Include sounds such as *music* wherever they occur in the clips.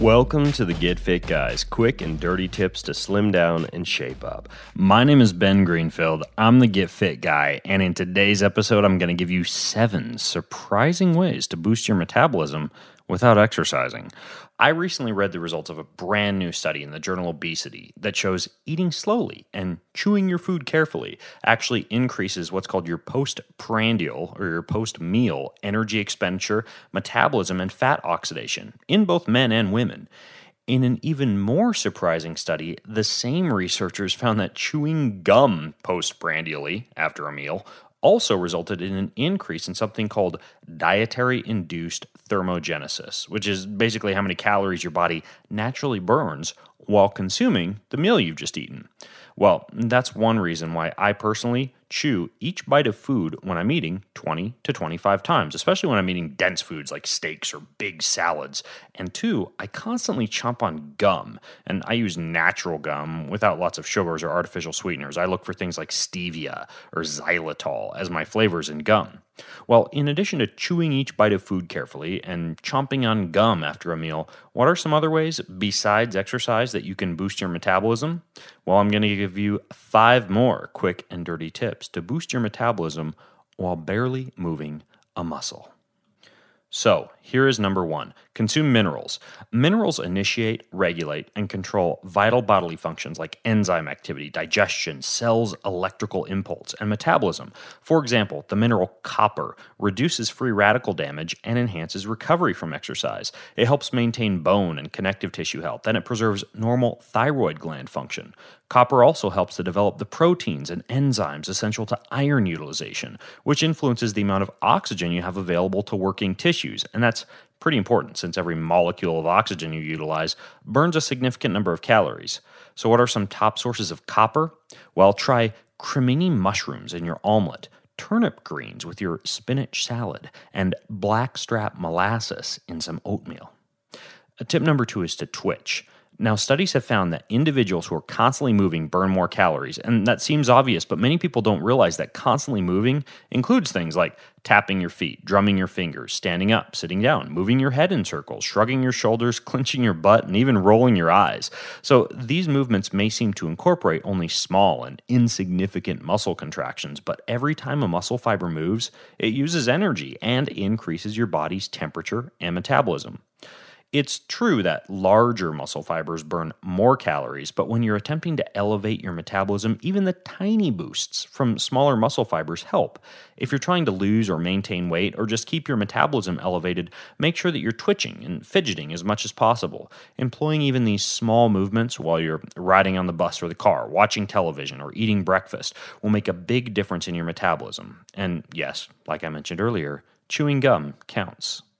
Welcome to the Get Fit Guys, quick and dirty tips to slim down and shape up. My name is Ben Greenfield. I'm the Get Fit Guy, and in today's episode, I'm going to give you seven surprising ways to boost your metabolism without exercising. I recently read the results of a brand new study in the journal Obesity that shows eating slowly and chewing your food carefully actually increases what's called your postprandial or your post meal energy expenditure, metabolism, and fat oxidation in both men and women. In an even more surprising study, the same researchers found that chewing gum postprandially after a meal also resulted in an increase in something called dietary induced thermogenesis, which is basically how many calories your body naturally burns while consuming the meal you've just eaten. Well, that's one reason why I personally chew each bite of food when I'm eating 20 to 25 times, especially when I'm eating dense foods like steaks or big salads. And two, I constantly chomp on gum, and I use natural gum without lots of sugars or artificial sweeteners. I look for things like stevia or xylitol as my flavors in gum. Well, in addition to chewing each bite of food carefully and chomping on gum after a meal, what are some other ways besides exercise that you can boost your metabolism? Well, I'm going to give you five more quick and dirty tips to boost your metabolism while barely moving a muscle. So, here is number one consume minerals. Minerals initiate, regulate, and control vital bodily functions like enzyme activity, digestion, cells' electrical impulse, and metabolism. For example, the mineral copper reduces free radical damage and enhances recovery from exercise. It helps maintain bone and connective tissue health, and it preserves normal thyroid gland function. Copper also helps to develop the proteins and enzymes essential to iron utilization, which influences the amount of oxygen you have available to working tissues, and that's pretty important since every molecule of oxygen you utilize burns a significant number of calories. So, what are some top sources of copper? Well, try cremini mushrooms in your omelet, turnip greens with your spinach salad, and blackstrap molasses in some oatmeal. Uh, tip number two is to twitch. Now, studies have found that individuals who are constantly moving burn more calories, and that seems obvious, but many people don't realize that constantly moving includes things like tapping your feet, drumming your fingers, standing up, sitting down, moving your head in circles, shrugging your shoulders, *laughs* clenching your butt, and even rolling your eyes. So, these movements may seem to incorporate only small and insignificant muscle contractions, but every time a muscle fiber moves, it uses energy and increases your body's temperature and metabolism. It's true that larger muscle fibers burn more calories, but when you're attempting to elevate your metabolism, even the tiny boosts from smaller muscle fibers help. If you're trying to lose or maintain weight or just keep your metabolism elevated, make sure that you're twitching and fidgeting as much as possible. Employing even these small movements while you're riding on the bus or the car, watching television, or eating breakfast will make a big difference in your metabolism. And yes, like I mentioned earlier, chewing gum counts.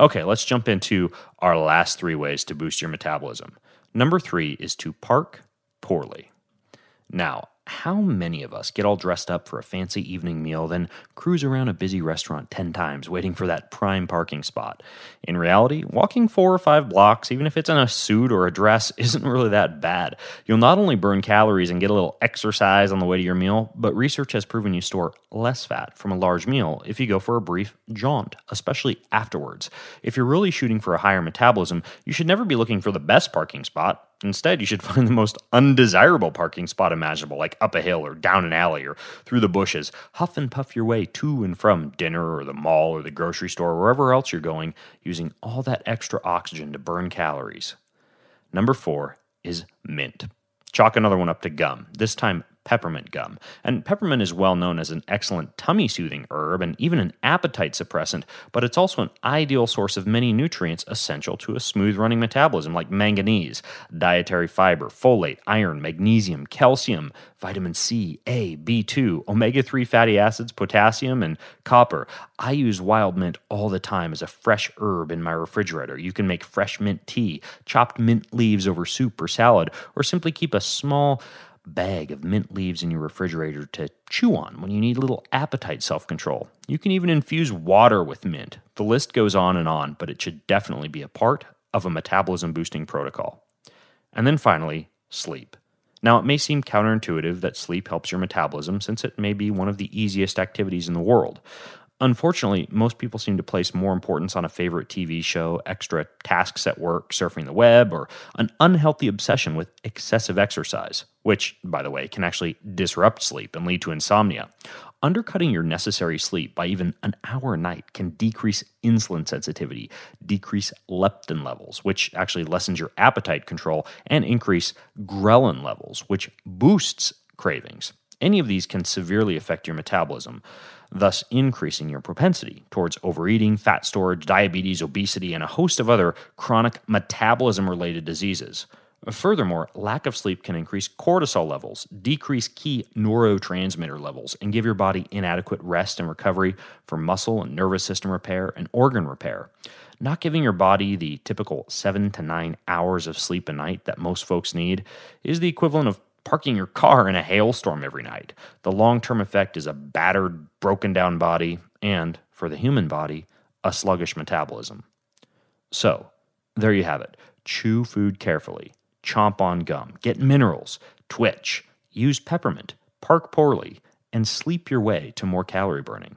Okay, let's jump into our last three ways to boost your metabolism. Number three is to park poorly. Now, how many of us get all dressed up for a fancy evening meal, then cruise around a busy restaurant 10 times waiting for that prime parking spot? In reality, walking four or five blocks, even if it's in a suit or a dress, *laughs* isn't really that bad. You'll not only burn calories and get a little exercise on the way to your meal, but research has proven you store less fat from a large meal if you go for a brief jaunt, especially afterwards. If you're really shooting for a higher metabolism, you should never be looking for the best parking spot. Instead, you should *laughs* find the most undesirable parking spot imaginable, like up a hill or down an alley or through the bushes. Huff and puff your way to and from dinner or the mall or the grocery store, or wherever else you're going, using all that extra oxygen to burn calories. Number four is mint. Chalk another one up to gum, this time peppermint gum. And peppermint is well known as an excellent tummy soothing herb and even an appetite suppressant, but it's also an ideal source of many nutrients essential to a smooth running metabolism like manganese, dietary fiber, folate, iron, magnesium, calcium, vitamin C, A, B2, omega 3 fatty acids, potassium, and copper. I use wild mint all the time as a fresh herb in my refrigerator. You can make fresh mint tea, chopped mint leaves over soup or salad, or simply keep a small bag of mint leaves in your refrigerator to chew on when you need a little appetite self control. You can even infuse water with mint. The list goes on and on, but it should definitely be a part of a metabolism boosting protocol. And then finally, sleep. Now, it may seem counterintuitive that sleep helps your metabolism since it may be one of the easiest activities in the world. Unfortunately, most people seem to place more importance on a favorite TV show, extra tasks at work, surfing the web, or an unhealthy obsession with excessive exercise, which, by the way, can actually disrupt sleep and lead to insomnia. Undercutting your necessary sleep by even an hour a night can decrease insulin sensitivity, decrease leptin levels, which actually lessens your appetite control, and increase ghrelin levels, which boosts cravings. Any of these can severely affect your metabolism, thus increasing your propensity towards overeating, fat storage, diabetes, obesity, and a host of other chronic metabolism related diseases. Furthermore, lack of sleep can increase cortisol levels, decrease key neurotransmitter levels, and give your body inadequate rest and recovery for muscle and nervous system repair and organ repair. Not giving your body the typical seven to nine hours of sleep a night that most folks need is the equivalent of parking your car in a hailstorm every night. The long term effect is a battered, broken down body, and, for the human body, a sluggish metabolism. So, there you have it. Chew food carefully, chomp on gum, get minerals, twitch, use peppermint, park poorly, and sleep your way to more calorie burning.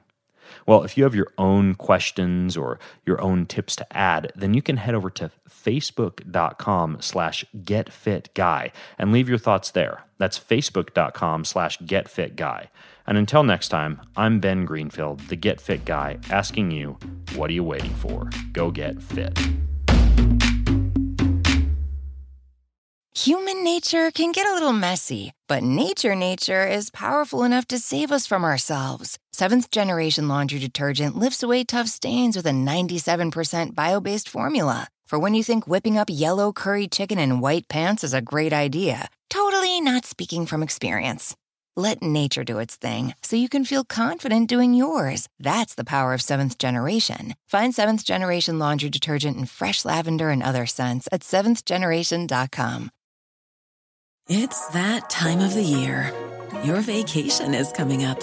Well, if you have your own questions or your own tips to add, then you can head over to facebook.com slash getfitguy and leave your thoughts there. That's facebook.com slash getfitguy. And until next time, I'm Ben Greenfield, the Get Fit Guy, asking you, what are you waiting for? Go get fit. Human nature can get a little messy, but nature nature is powerful enough to save us from ourselves. Seventh generation laundry detergent lifts away tough stains with a 97% bio based formula. For when you think whipping up yellow curry chicken in white pants is a great idea, totally not speaking from experience. Let nature do its thing so you can feel confident doing yours. That's the power of seventh generation. Find seventh generation laundry detergent in fresh lavender and other scents at seventhgeneration.com. It's that time of the year. Your vacation is coming up.